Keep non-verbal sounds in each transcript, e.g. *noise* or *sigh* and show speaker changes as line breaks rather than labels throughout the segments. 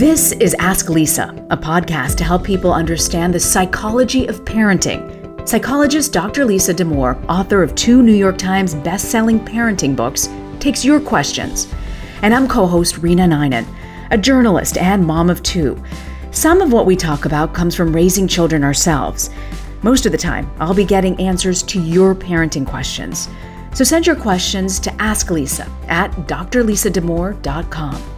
This is Ask Lisa, a podcast to help people understand the psychology of parenting. Psychologist Dr. Lisa Damour, author of two New York Times best-selling parenting books, takes your questions. And I'm co-host Rena Ninan, a journalist and mom of two. Some of what we talk about comes from raising children ourselves. Most of the time, I'll be getting answers to your parenting questions. So send your questions to Ask Lisa at drlisadamour.com.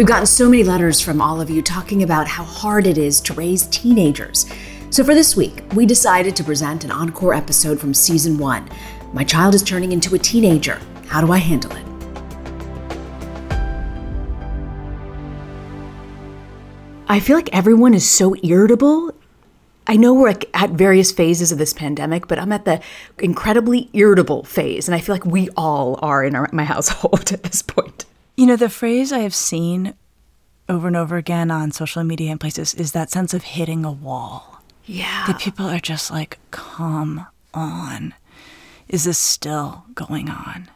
We've gotten so many letters from all of you talking about how hard it is to raise teenagers. So for this week, we decided to present an encore episode from season one. My child is turning into a teenager. How do I handle it? I feel like everyone is so irritable. I know we're at various phases of this pandemic, but I'm at the incredibly irritable phase, and I feel like we all are in our, my household *laughs* at this point.
You know, the phrase I have seen over and over again on social media and places is that sense of hitting a wall.
Yeah.
That people are just like, come on. Is this still going on?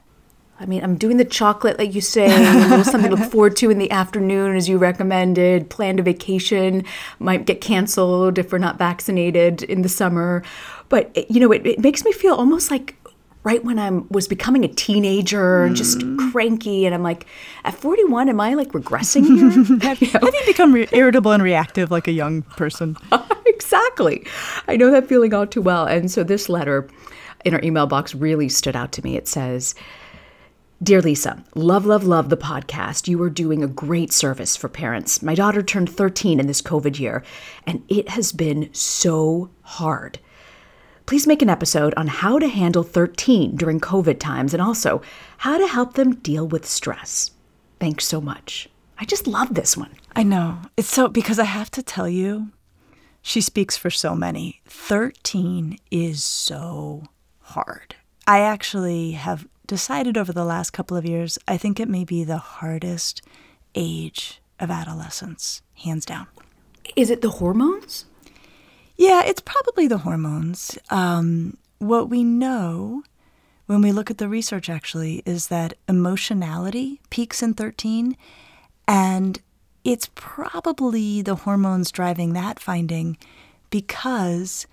I mean, I'm doing the chocolate, like you say, *laughs* something to look forward to in the afternoon, as you recommended. Planned a vacation, might get canceled if we're not vaccinated in the summer. But, you know, it, it makes me feel almost like right when I was becoming a teenager and just mm. cranky. And I'm like, at 41, am I like regressing here? *laughs*
have, you have, you become re- irritable and reactive like a young person? *laughs*
exactly. I know that feeling all too well. And so this letter in our email box really stood out to me. It says, Dear Lisa, love, love, love the podcast. You are doing a great service for parents. My daughter turned 13 in this COVID year, and it has been so hard please make an episode on how to handle 13 during COVID times and also how to help them deal with stress. Thanks so much. I just love this one.
I know. It's so because I have to tell you, she speaks for so many. 13 is so hard. I actually have decided over the last couple of years, I think it may be the hardest age of adolescence, hands down.
Is it the hormones?
Yeah, it's probably the hormones. Um, what we know when we look at the research actually is that emotionality peaks in 13, and it's probably the hormones driving that finding because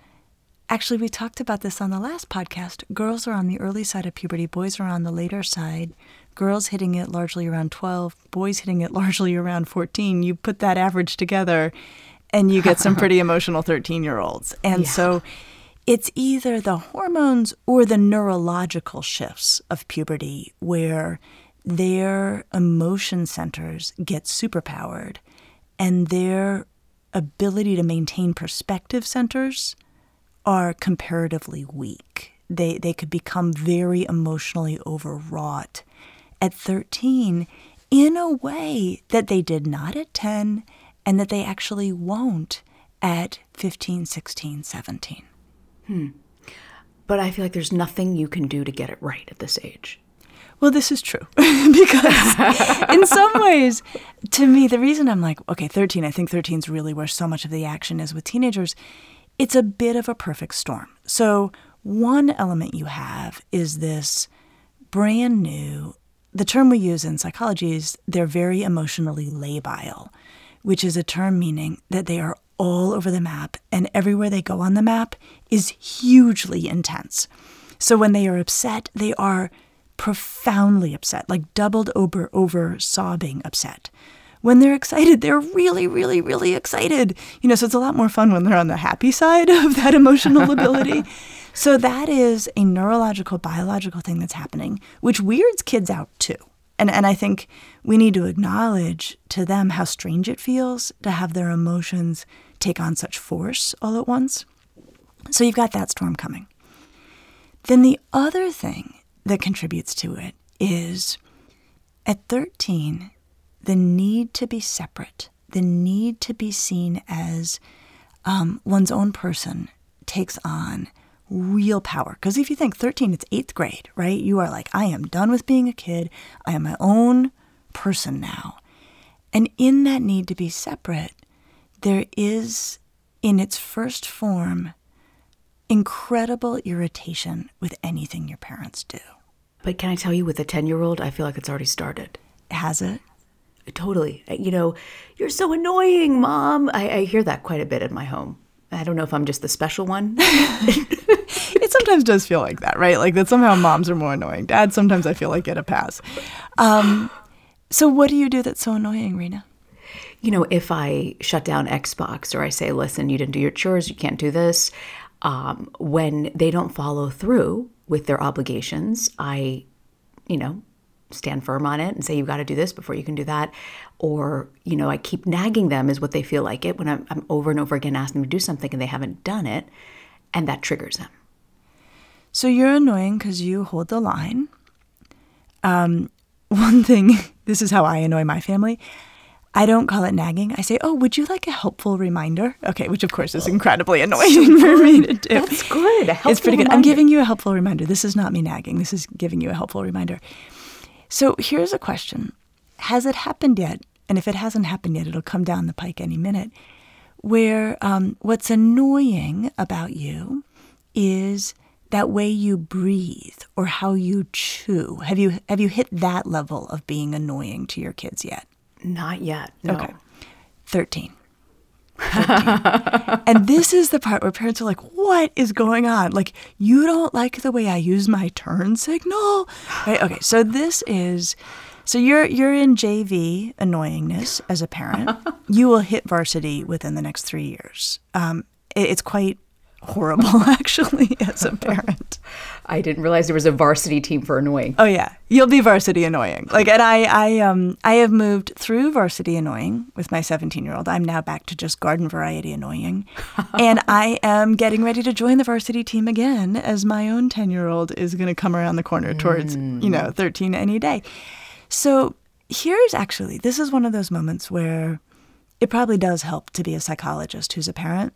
actually we talked about this on the last podcast. Girls are on the early side of puberty, boys are on the later side. Girls hitting it largely around 12, boys hitting it *laughs* largely around 14. You put that average together and you get some *laughs* pretty emotional 13 year olds. And yeah. so it's either the hormones or the neurological shifts of puberty where their emotion centers get superpowered and their ability to maintain perspective centers are comparatively weak. They, they could become very emotionally overwrought at 13 in a way that they did not at 10 and that they actually won't at 15, 16, 17. Hmm.
But I feel like there's nothing you can do to get it right at this age.
Well, this is true *laughs* because in some ways, to me, the reason I'm like, okay, 13, I think 13 is really where so much of the action is with teenagers. It's a bit of a perfect storm. So, one element you have is this brand new, the term we use in psychology is they're very emotionally labile, which is a term meaning that they are all over the map and everywhere they go on the map is hugely intense. So, when they are upset, they are profoundly upset, like doubled over over sobbing upset. When they're excited, they're really, really, really excited. You know, so it's a lot more fun when they're on the happy side *laughs* of that emotional lability. So that is a neurological, biological thing that's happening, which weirds kids out too. And and I think we need to acknowledge to them how strange it feels to have their emotions take on such force all at once. So you've got that storm coming. Then the other thing that contributes to it is at 13, the need to be separate, the need to be seen as um, one's own person takes on real power. Because if you think 13, it's eighth grade, right? You are like, I am done with being a kid. I am my own person now. And in that need to be separate, there is, in its first form, incredible irritation with anything your parents do.
But can I tell you, with a 10 year old, I feel like it's already started.
Has it?
Totally. Uh, you know, you're so annoying, mom. I, I hear that quite a bit in my home. I don't know if I'm just the special one. *laughs* *laughs*
Sometimes does feel like that, right? Like that somehow moms are more annoying. Dads sometimes I feel like get a pass. Um, so what do you do that's so annoying, Rena?
you know, if I shut down Xbox or I say, listen, you didn't do your chores, you can't do this, um, when they don't follow through with their obligations, I, you know, stand firm on it and say, you've got to do this before you can do that. Or, you know, I keep nagging them, is what they feel like it when I'm, I'm over and over again asking them to do something and they haven't done it. And that triggers them.
So you're annoying because you hold the line. Um, *laughs* one thing, *laughs* this is how I annoy my family. I don't call it nagging. I say, "Oh, would you like a helpful reminder?" Okay, which of course is incredibly annoying *laughs* for me to do.
That's good. A
it's pretty good. I'm giving you a helpful reminder. This is not me nagging. This is giving you a helpful reminder. So here's a question: Has it happened yet? And if it hasn't happened yet, it'll come down the pike any minute. Where um, what's annoying about you is that way you breathe or how you chew. Have you have you hit that level of being annoying to your kids yet?
Not yet. No.
Okay. 13. 13. and this is the part where parents are like, what is going on? Like, you don't like the way I use my turn signal? Right? Okay. So this is so you're you're in JV annoyingness as a parent. *laughs* you will hit varsity within the next three years. Um, it- it's quite horrible *laughs* actually as a *laughs* parent.
I didn't realize there was a varsity team for annoying.
Oh yeah, you'll be varsity annoying. Like, and I, I, um, I have moved through varsity annoying with my 17 year old. I'm now back to just garden variety annoying, *laughs* and I am getting ready to join the varsity team again as my own 10 year old is going to come around the corner towards you know 13 any day. So here's actually this is one of those moments where it probably does help to be a psychologist who's a parent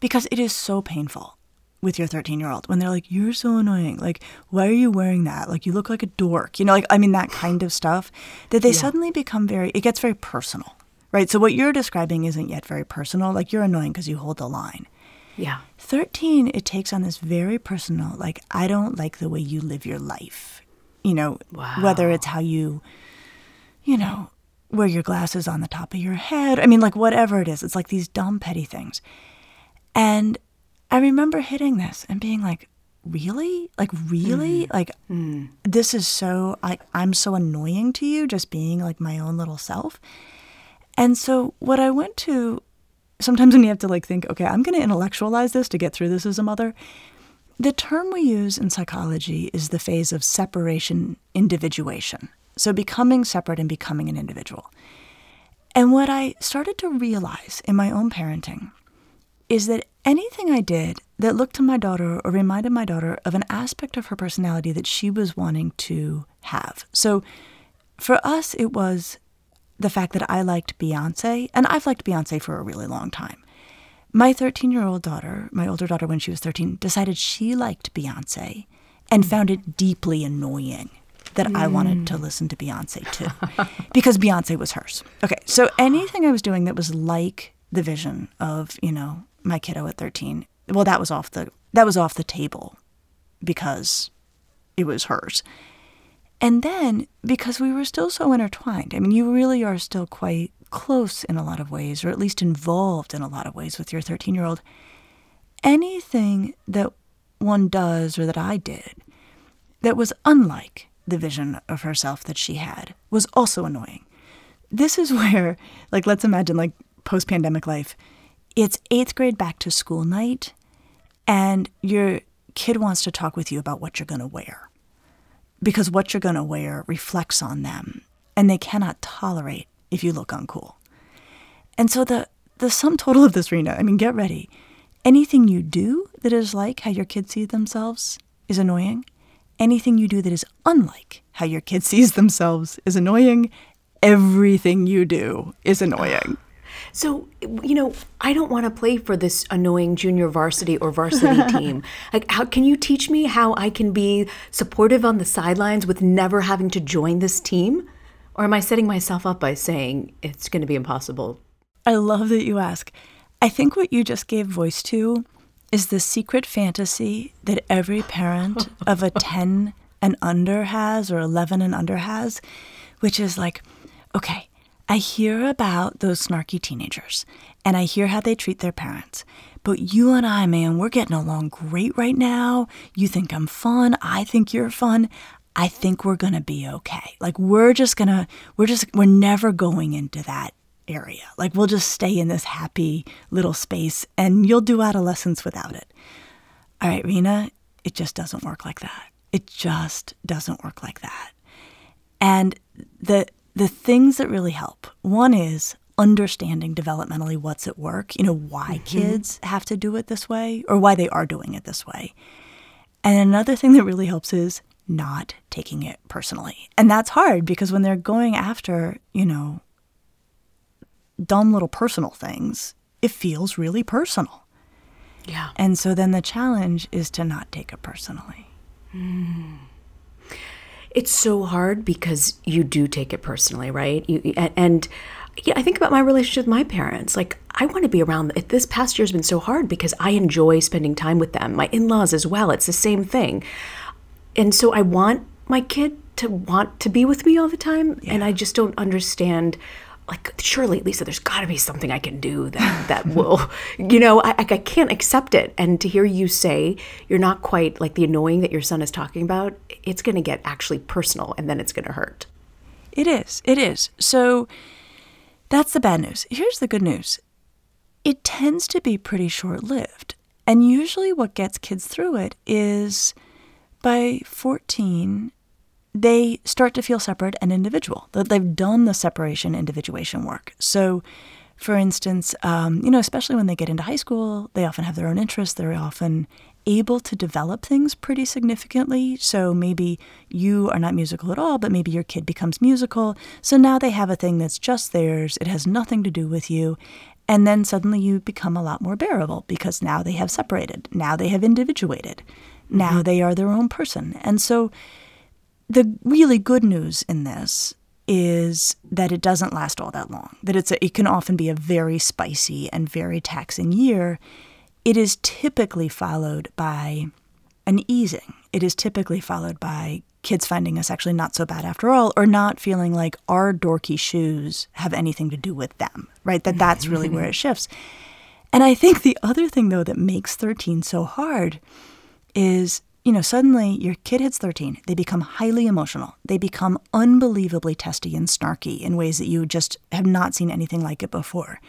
because it is so painful with your 13 year old when they're like, You're so annoying. Like, why are you wearing that? Like, you look like a dork. You know, like, I mean, that kind of stuff that they suddenly become very, it gets very personal, right? So, what you're describing isn't yet very personal. Like, you're annoying because you hold the line.
Yeah.
13, it takes on this very personal, like, I don't like the way you live your life. You know, whether it's how you, you know, wear your glasses on the top of your head. I mean, like, whatever it is, it's like these dumb, petty things. And I remember hitting this and being like, really? Like, really? Mm. Like, mm. this is so, like, I'm so annoying to you just being like my own little self. And so, what I went to sometimes when you have to like think, okay, I'm going to intellectualize this to get through this as a mother. The term we use in psychology is the phase of separation individuation. So becoming separate and becoming an individual. And what I started to realize in my own parenting is that anything I did that looked to my daughter or reminded my daughter of an aspect of her personality that she was wanting to have. So for us, it was the fact that I liked Beyonce, and I've liked Beyonce for a really long time. my 13 year old daughter, my older daughter, when she was 13, decided she liked Beyonce and found it deeply annoying that mm. I wanted to listen to Beyonce too, because Beyonce was hers. Okay, so anything I was doing that was like the vision of you know my kiddo at 13, well, that was off the that was off the table because it was hers. And then because we were still so intertwined, I mean, you really are still quite close in a lot of ways, or at least involved in a lot of ways with your 13 year old, anything that one does or that I did that was unlike the vision of herself that she had was also annoying. This is *laughs* where, like, let's imagine, like, post pandemic life. It's eighth grade back to school night, and your kid wants to talk with you about what you're going to wear because what you're going to wear reflects on them, and they cannot tolerate if you look uncool. And so the the sum total of this, Rena, I mean, get ready. Anything you do that is like how your kids see themselves is annoying. Anything you do that is unlike how your kid *laughs* sees themselves is annoying. Everything you do is annoying.
So, you know, I don't want to play for this annoying junior varsity or varsity *laughs* team. Like, how can you teach me how I can be supportive on the sidelines with never having to join this team? Or am I setting myself up by saying it's going to be impossible?
I love that you ask. I think what you just gave voice to is the secret fantasy that every parent *laughs* of a 10 and under has or 11 and under has, which is like, okay, I hear about those snarky teenagers and I hear how they treat their parents. But you and I, man, we're getting along great right now. You think I'm fun. I think you're fun. I think we're going to be okay. Like we're just going to we're just we're never going into that area. Like we'll just stay in this happy little space and you'll do adolescence without it. All right, Rena, it just doesn't work like that. It just doesn't work like that. And the the things that really help. One is understanding developmentally what's at work, you know, why mm-hmm. kids have to do it this way or why they are doing it this way. And another thing that really helps is not taking it personally. And that's hard because when they're going after, you know, dumb little personal things, it feels really personal.
Yeah.
And so then the challenge is to not take it personally. Mm.
It's so hard because you do take it personally, right? You, and, yeah, I think about my relationship with my parents. Like, I want to be around. This past year has been so hard because I enjoy spending time with them. My in laws as well. It's the same thing and so I want my kid to want to be with me all the time, yeah. and I just don't understand. Like, surely, Lisa, there's got to be something I can do that that will, *laughs* you know, I, I can't accept it. And to hear you say you're not quite like the annoying that your son is talking about, it's going to get actually personal, and then it's going to hurt.
It is. It is. So that's the bad news. Here's the good news it tends to be pretty short lived. And usually, what gets kids through it is by 14, they start to feel separate and individual, that they've done the separation individuation work. So, for instance, um, you know, especially when they get into high school, they often have their own interests. They're often able to develop things pretty significantly. So maybe you are not musical at all, but maybe your kid becomes musical. So now they have a thing that's just theirs. It has nothing to do with you. And then suddenly you become a lot more bearable because now they have separated. Now they have individuated. Now mm-hmm. they are their own person. And so the really good news in this is that it doesn't last all that long. That it's a, it can often be a very spicy and very taxing year. It is typically followed by an easing. It is typically followed by kids finding us actually not so bad after all or not feeling like our dorky shoes have anything to do with them, right? That that's really where it *laughs* shifts. And I think the other thing though that makes 13 so hard is you know, suddenly your kid hits 13, they become highly emotional. They become unbelievably testy and snarky in ways that you just have not seen anything like it before.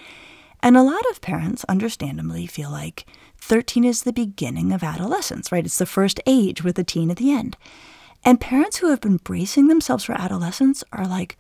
And a lot of parents, understandably, feel like 13 is the beginning of adolescence, right? It's the first age with a teen at the end. And parents who have been bracing themselves for adolescence are like,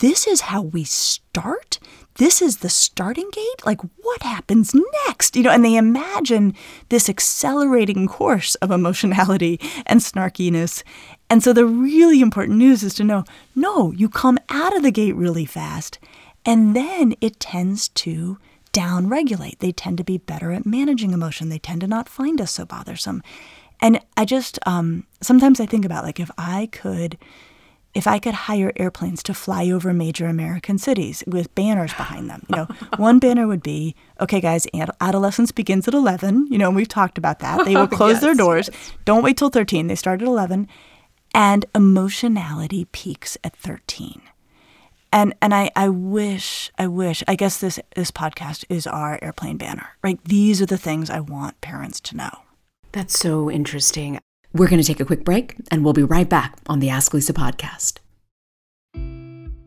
this is how we start? This is the starting gate? Like, what happens next? You know, and they imagine this accelerating course of emotionality and snarkiness. And so the really important news is to know no, you come out of the gate really fast, and then it tends to down regulate. They tend to be better at managing emotion. They tend to not find us so bothersome. And I just um, sometimes I think about like if I could if I could hire airplanes to fly over major American cities with banners behind them, you know, *laughs* one banner would be, okay, guys, adolescence begins at 11. You know, and we've talked about that. They will *laughs* close yes, their doors. Yes. Don't wait till 13. They start at 11. And emotionality peaks at 13. And and I, I wish, I wish, I guess this this podcast is our airplane banner, right? These are the things I want parents to know.
That's so interesting. We're going to take a quick break and we'll be right back on the Ask Lisa podcast.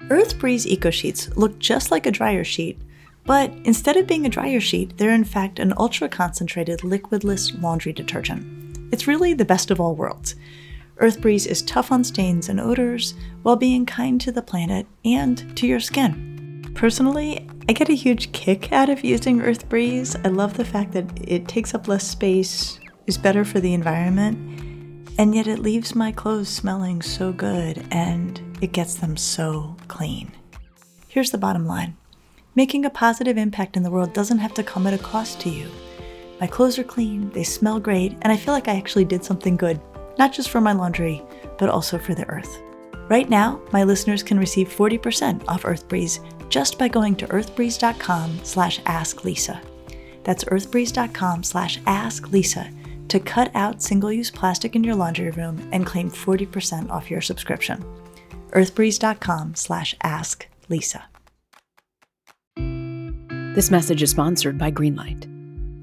Earth Breeze Eco Sheets look just like a dryer sheet, but instead of being a dryer sheet, they're in fact an ultra concentrated liquidless laundry detergent. It's really the best of all worlds. Earth Breeze is tough on stains and odors while being kind to the planet and to your skin. Personally, I get a huge kick out of using Earth Breeze. I love the fact that it takes up less space, is better for the environment, and yet it leaves my clothes smelling so good and it gets them so clean. Here's the bottom line making a positive impact in the world doesn't have to come at a cost to you. My clothes are clean, they smell great, and I feel like I actually did something good, not just for my laundry, but also for the earth. Right now, my listeners can receive 40% off EarthBreeze just by going to earthbreeze.com slash asklisa. That's earthbreeze.com slash asklisa to cut out single use plastic in your laundry room and claim 40% off your subscription. earthbreeze.com slash ask Lisa.
This message is sponsored by Greenlight.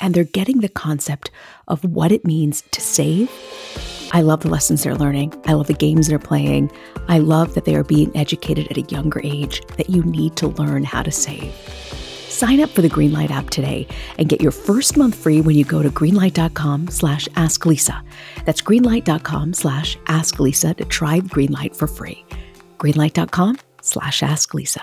and they're getting the concept of what it means to save. I love the lessons they're learning. I love the games they're playing. I love that they are being educated at a younger age that you need to learn how to save. Sign up for the Greenlight app today and get your first month free when you go to greenlight.com slash asklisa. That's greenlight.com slash asklisa to try Greenlight for free. greenlight.com slash asklisa.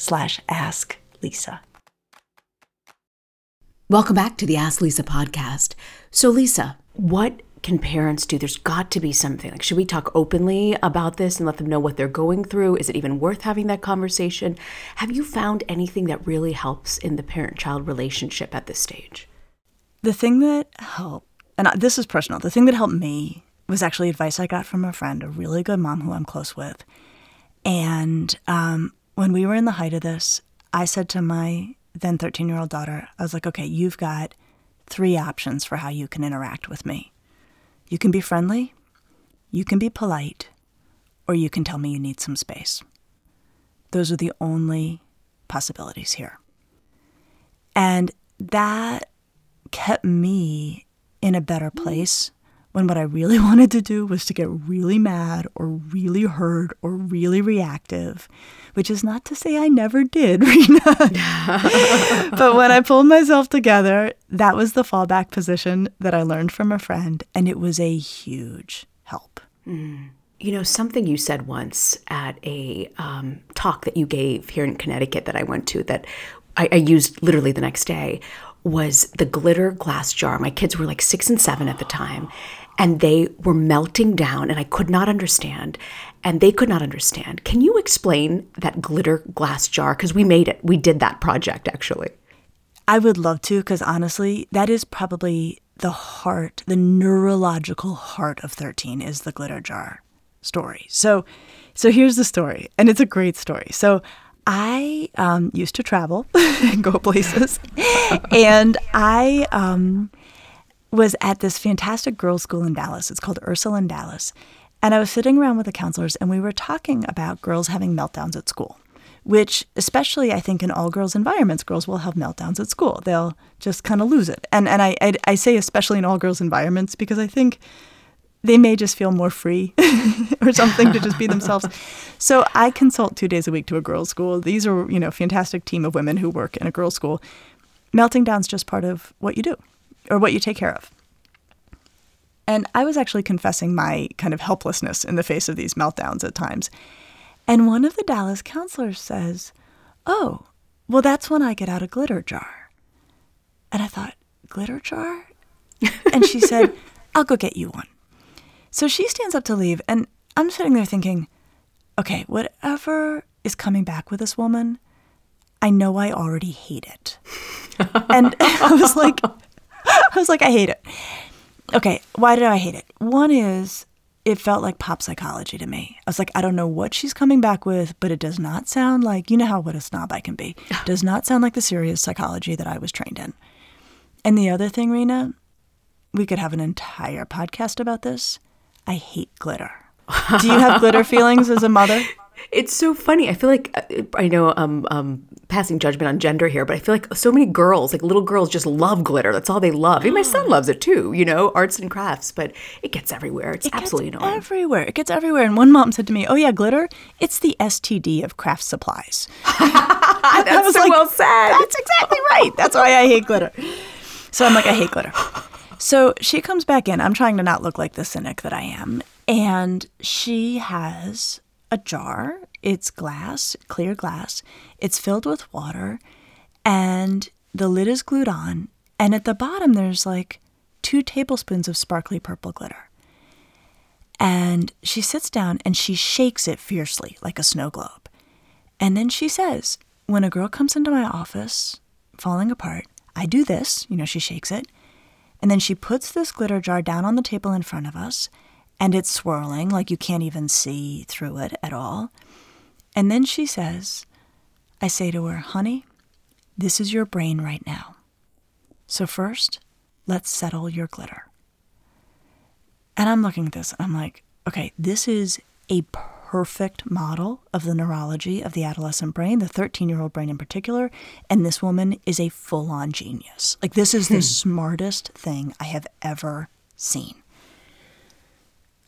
slash ask Lisa.
Welcome back to the Ask Lisa podcast. So, Lisa, what can parents do? There's got to be something. Like, should we talk openly about this and let them know what they're going through? Is it even worth having that conversation? Have you found anything that really helps in the parent child relationship at this stage?
The thing that helped, and this is personal, the thing that helped me was actually advice I got from a friend, a really good mom who I'm close with. And um, when we were in the height of this, I said to my then 13 year old daughter, I was like, okay, you've got three options for how you can interact with me. You can be friendly, you can be polite, or you can tell me you need some space. Those are the only possibilities here. And that kept me in a better mm. place when what I really *laughs* wanted to do was to get really mad or really hurt or really reactive, which is not to say I never did, *laughs* Rena. *laughs* but when I pulled myself together, that was the fallback position that I learned from a friend, and it was a huge help.
Mm. You know, something you said once at a um, talk that you gave here in Connecticut that I went to that I, I used literally the next day was the glitter glass jar. My kids were like six and seven at the time, and they were melting down, and I could not understand, and they could not understand. Can you explain that glitter glass jar? Because we made it. We did that project actually.
I would love to, because honestly, that is probably the heart, the neurological heart of 13 is the glitter jar story. So, so here's the story, and it's a great story. So, I um, used to travel *laughs* and go places, *laughs* and I um, was at this fantastic girls' school in Dallas. It's called Ursuline Dallas, and I was sitting around with the counselors, and we were talking about girls having meltdowns at school which especially I think in all girls environments, girls will have meltdowns at school. They'll just kind of lose it. And and I, I, I say especially in all girls environments because I think they may just feel more free *laughs* or something to just be themselves. So I consult two days a week to a girls' school. These are, you know, fantastic team of women who work in a girls' school. Melting down's just part of what you do or what you take care of. And I was actually confessing my kind of helplessness in the face of these meltdowns at times. And one of the Dallas counselors says, Oh, well, that's when I get out a glitter jar. And I thought, Glitter jar? and she said, *laughs* I'll go get you one. So she stands up to leave, and I'm sitting there thinking, okay, whatever is coming back with this woman, I know I already hate it. and *laughs* I was like, *laughs* I was like, I hate it. Okay, why did I hate it? One is it felt like pop psychology to me. I was like, I don't know what she's coming back with, but it does not sound like, you know how what a snob I can be. It *sighs* does not sound like the serious psychology that I was trained in. And the other thing, Rena, we could have an entire podcast about this. I hate glitter. Do you have glitter *laughs* feelings as a mother?
It's so funny. I feel like I know um, um, passing judgment on gender here, but I feel like so many girls, like little girls, just love glitter. That's all they love. And my son *gasps* loves it too. You know, arts and crafts, but it gets everywhere. It's
it
absolutely
gets
annoying.
Everywhere. It gets everywhere. And one mom said to me, "Oh yeah, glitter. It's the STD of craft supplies." *laughs* *laughs*
That's so like, well said.
That's exactly right. That's why I hate glitter. So I'm like, I hate glitter. So she comes back in. I'm trying to not look like the cynic that I am. And she has a jar. It's glass, clear glass. It's filled with water, and the lid is glued on. And at the bottom, there's like two tablespoons of sparkly purple glitter. And she sits down and she shakes it fiercely like a snow globe. And then she says, When a girl comes into my office falling apart, I do this. You know, she shakes it. And then she puts this glitter jar down on the table in front of us and it's swirling, like you can't even see through it at all. And then she says, I say to her, honey, this is your brain right now. So first, let's settle your glitter. And I'm looking at this, I'm like, okay, this is a perfect model of the neurology of the adolescent brain, the 13 year old brain in particular. And this woman is a full on genius. Like, this is the hmm. smartest thing I have ever seen.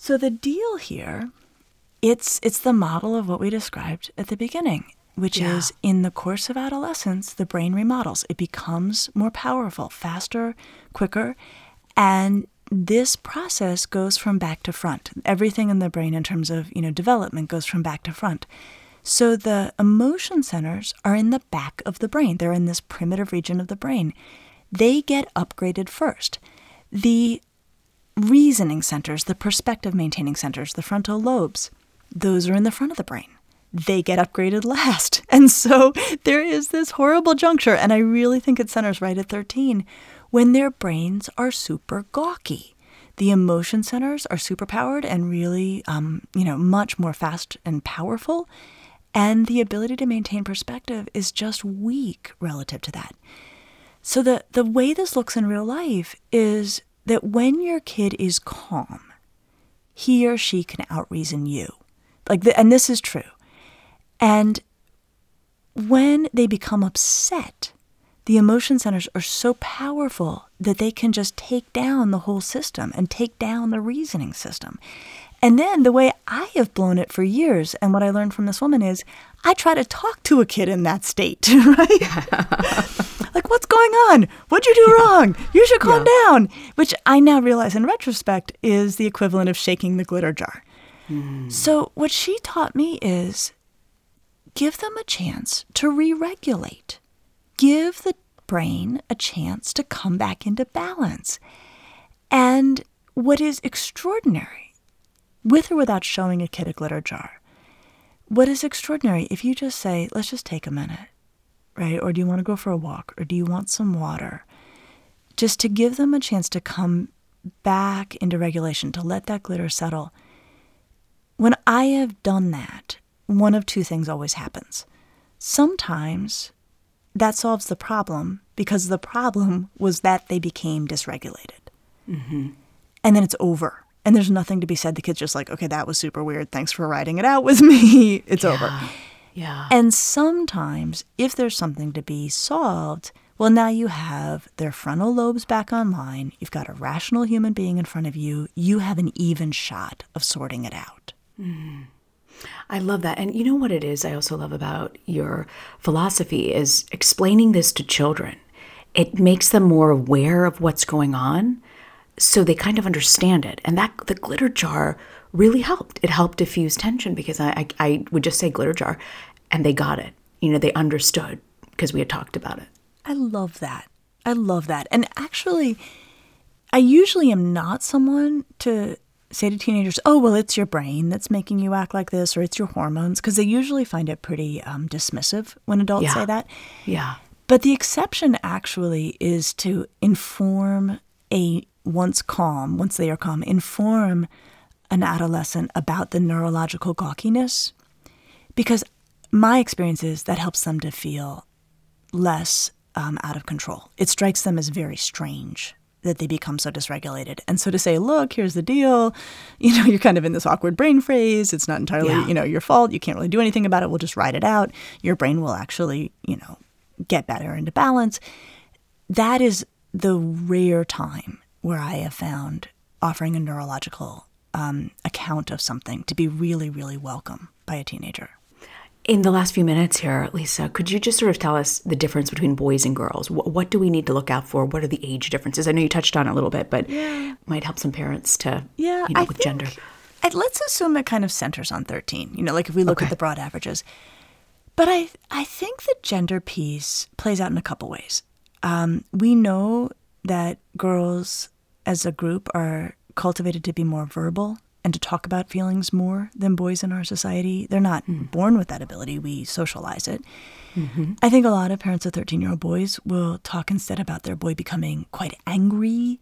So the deal here, it's it's the model of what we described at the beginning, which yeah. is in the course of adolescence, the brain remodels. It becomes more powerful, faster, quicker, and this process goes from back to front. Everything in the brain in terms of, you know, development goes from back to front. So the emotion centers are in the back of the brain. They're in this primitive region of the brain. They get upgraded first. The reasoning centers, the perspective maintaining centers, the frontal lobes, those are in the front of the brain. They get upgraded last. *laughs* And so there is this horrible juncture, and I really think it centers right at 13 when their brains are super gawky. The emotion centers are super powered and really, um, you know, much more fast and powerful. And the ability to maintain perspective is just weak relative to that. So the, the way this looks in real life is that when your kid is calm, he or she can outreason you. Like, the, and this is true. And when they become upset, the emotion centers are so powerful that they can just take down the whole system and take down the reasoning system. And then the way I have blown it for years, and what I learned from this woman is I try to talk to a kid in that state, *laughs* right? *laughs* like, what's going on? What'd you do wrong? You should calm yeah. down. Which I now realize in retrospect is the equivalent of shaking the glitter jar. Mm. So, what she taught me is give them a chance to re regulate give the brain a chance to come back into balance. And what is extraordinary, with or without showing a kid a glitter jar, what is extraordinary if you just say, let's just take a minute, right? Or do you want to go for a walk? Or do you want some water? Just to give them a chance to come back into regulation, to let that glitter settle. When I have done that, one of two things always happens. Sometimes that solves the problem because the problem was that they became dysregulated. Mm-hmm. And then it's over. And there's nothing to be said. The kid's just like, okay, that was super weird. Thanks for writing it out with me. *laughs* It's
yeah.
over.
Yeah.
And sometimes, if there's something to be solved, well, now you have their frontal lobes back online. You've got a rational human being in front of you. You have an even shot of sorting it out.
Mm. I love that. And you know what it is I also love about your philosophy is explaining this to children. It makes them more aware of what's going on so they kind of understand it. And that the glitter jar really helped. It helped diffuse tension because I, I, I would just say glitter jar and they got it. You know, they understood because we had talked about it.
I love that. I love that. And actually, I usually am not someone to say to teenagers, oh, well, it's your brain that's making you act like this, or it's your hormones, because they usually find it pretty um, dismissive when adults
yeah.
say that.
Yeah.
But the exception actually is to inform a once calm, once they are calm, inform an adolescent about the neurological gawkiness. Because my experience is that helps them to feel less um, out of control. It strikes them as very strange that they become so dysregulated. And so to say, look, here's the deal, *laughs* you know, you're kind of in this awkward brain phase. It's not entirely,
Yeah.
you know, your fault. You can't really do anything about it. We'll just ride it out. Your brain will actually, you know, get better into balance. That is the rare time where I have found offering a neurological um, account of something to be really, really welcome by a teenager.
In the last few minutes here, Lisa, could you just sort of tell us the difference between boys and girls? What, what do we need to look out for? What are the age differences? I know you touched on it a little bit, but might help some parents to,
Yeah,
you know,
I
with gender.
And let's assume it kind of centers on 13, you know, like if we look
Okay.
at the broad averages. But I, I think the gender piece plays out in a couple ways. Um, we know that girls as a group are cultivated to be more verbal and to talk about feelings more than boys in our society. They're not born with that ability, we socialize it. I think a lot of parents of 13 year old boys will talk instead about their boy becoming quite angry,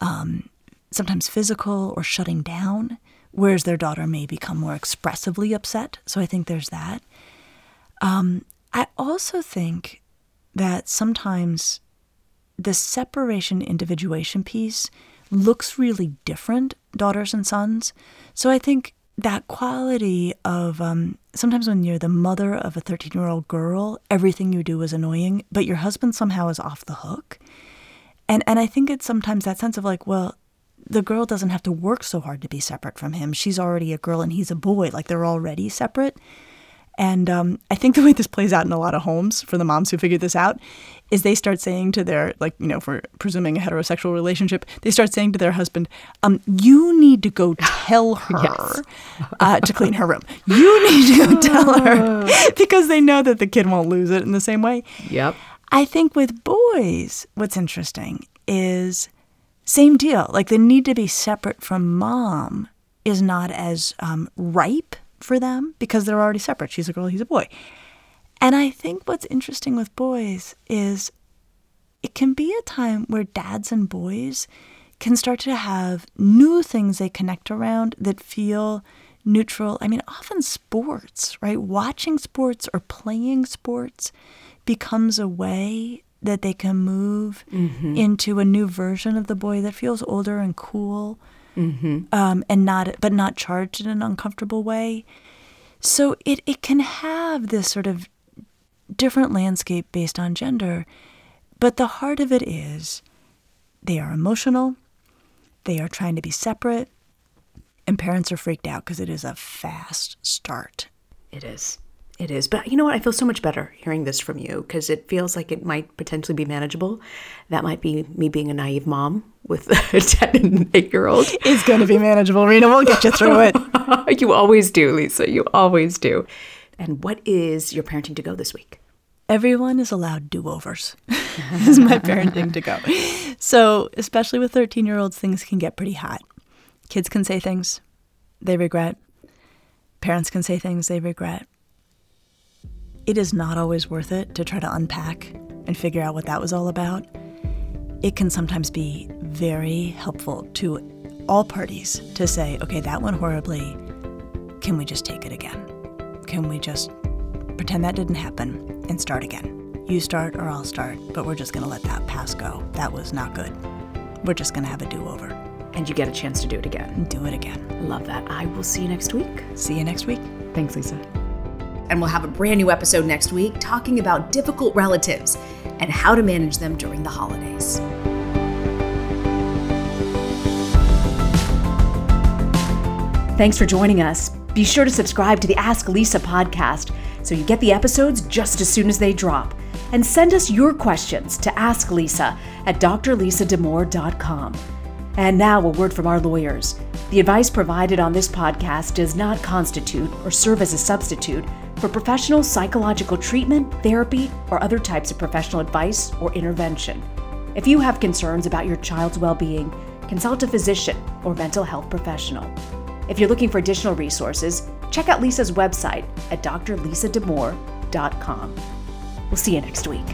um, sometimes physical or shutting down, whereas their daughter may become more expressively upset. So I think there's that. Um, I also think that sometimes the separation individuation piece looks really different, daughters and sons. So I think that quality of um, sometimes when you're the mother of a 13 year old girl, everything you do is annoying, but your husband somehow is off the hook. And, and I think it's sometimes that sense of like, well, the girl doesn't have to work so hard to be separate from him. She's already a girl and he's a boy. Like they're already separate. And um, I think the way this plays out in a lot of homes for the moms who figured this out is they start saying to their, like, you know, for presuming a heterosexual relationship, they start saying to their husband, um, you need to go *laughs* tell her uh, to clean her room. You *laughs* need to go tell her *laughs* because they know that the kid won't lose it in the same way.
Yep.
I think with boys, what's interesting is same deal. Like the need to be separate from mom is not as um, ripe for them because they're already separate. She's a girl, he's a boy. And I think what's interesting with boys is it can be a time where dads and boys can start to have new things they connect around that feel neutral. I mean, often sports, right? Watching sports or playing sports becomes a way that they can move mm-hmm. into a new version of the boy that feels older and cool, um, and not but not charged in an uncomfortable way. So it it can have this sort of different landscape based on gender, but the heart of it is they are emotional, they are trying to be separate, and parents are freaked out because it is a fast start.
It is. It is. But you know what? I feel so much better hearing this from you because it feels like it might potentially be manageable. That might be me being a naive mom with *laughs* a 10 and 8 year old.
It's going to be manageable, Rena. We'll get you through it. *laughs*
you always do, Lisa. You always do. And what is your parenting to go this week?
everyone is allowed do overs, *laughs* is my parenting to go. So, especially with 13 year olds, things can get pretty hot. Kids can say things they regret, parents can say things they regret. It is not always worth it to try to unpack and figure out what that was all about. It can sometimes be very helpful to all parties to say, okay, that went horribly. Can we just take it again? Can we just pretend that didn't happen and start again? You start or I'll start, but we're just going to let that pass go. That was not good. We're just going to have a do over.
And you get a chance to do it again.
Do it again.
Love that. I will see you next week.
See you next week.
Thanks, Lisa.
And we'll have a brand new episode next week talking about difficult relatives and how to manage them during the holidays.
Thanks for joining us. Be sure to subscribe to the Ask Lisa podcast so you get the episodes just as soon as they drop. And send us your questions to Ask Lisa at drlisadamour.com. And now, a word from our lawyers. The advice provided on this podcast does not constitute or serve as a substitute for professional psychological treatment, therapy, or other types of professional advice or intervention. If you have concerns about your child's well being, consult a physician or mental health professional. If you're looking for additional resources, check out Lisa's website at drlisadamour.com. We'll see you next week.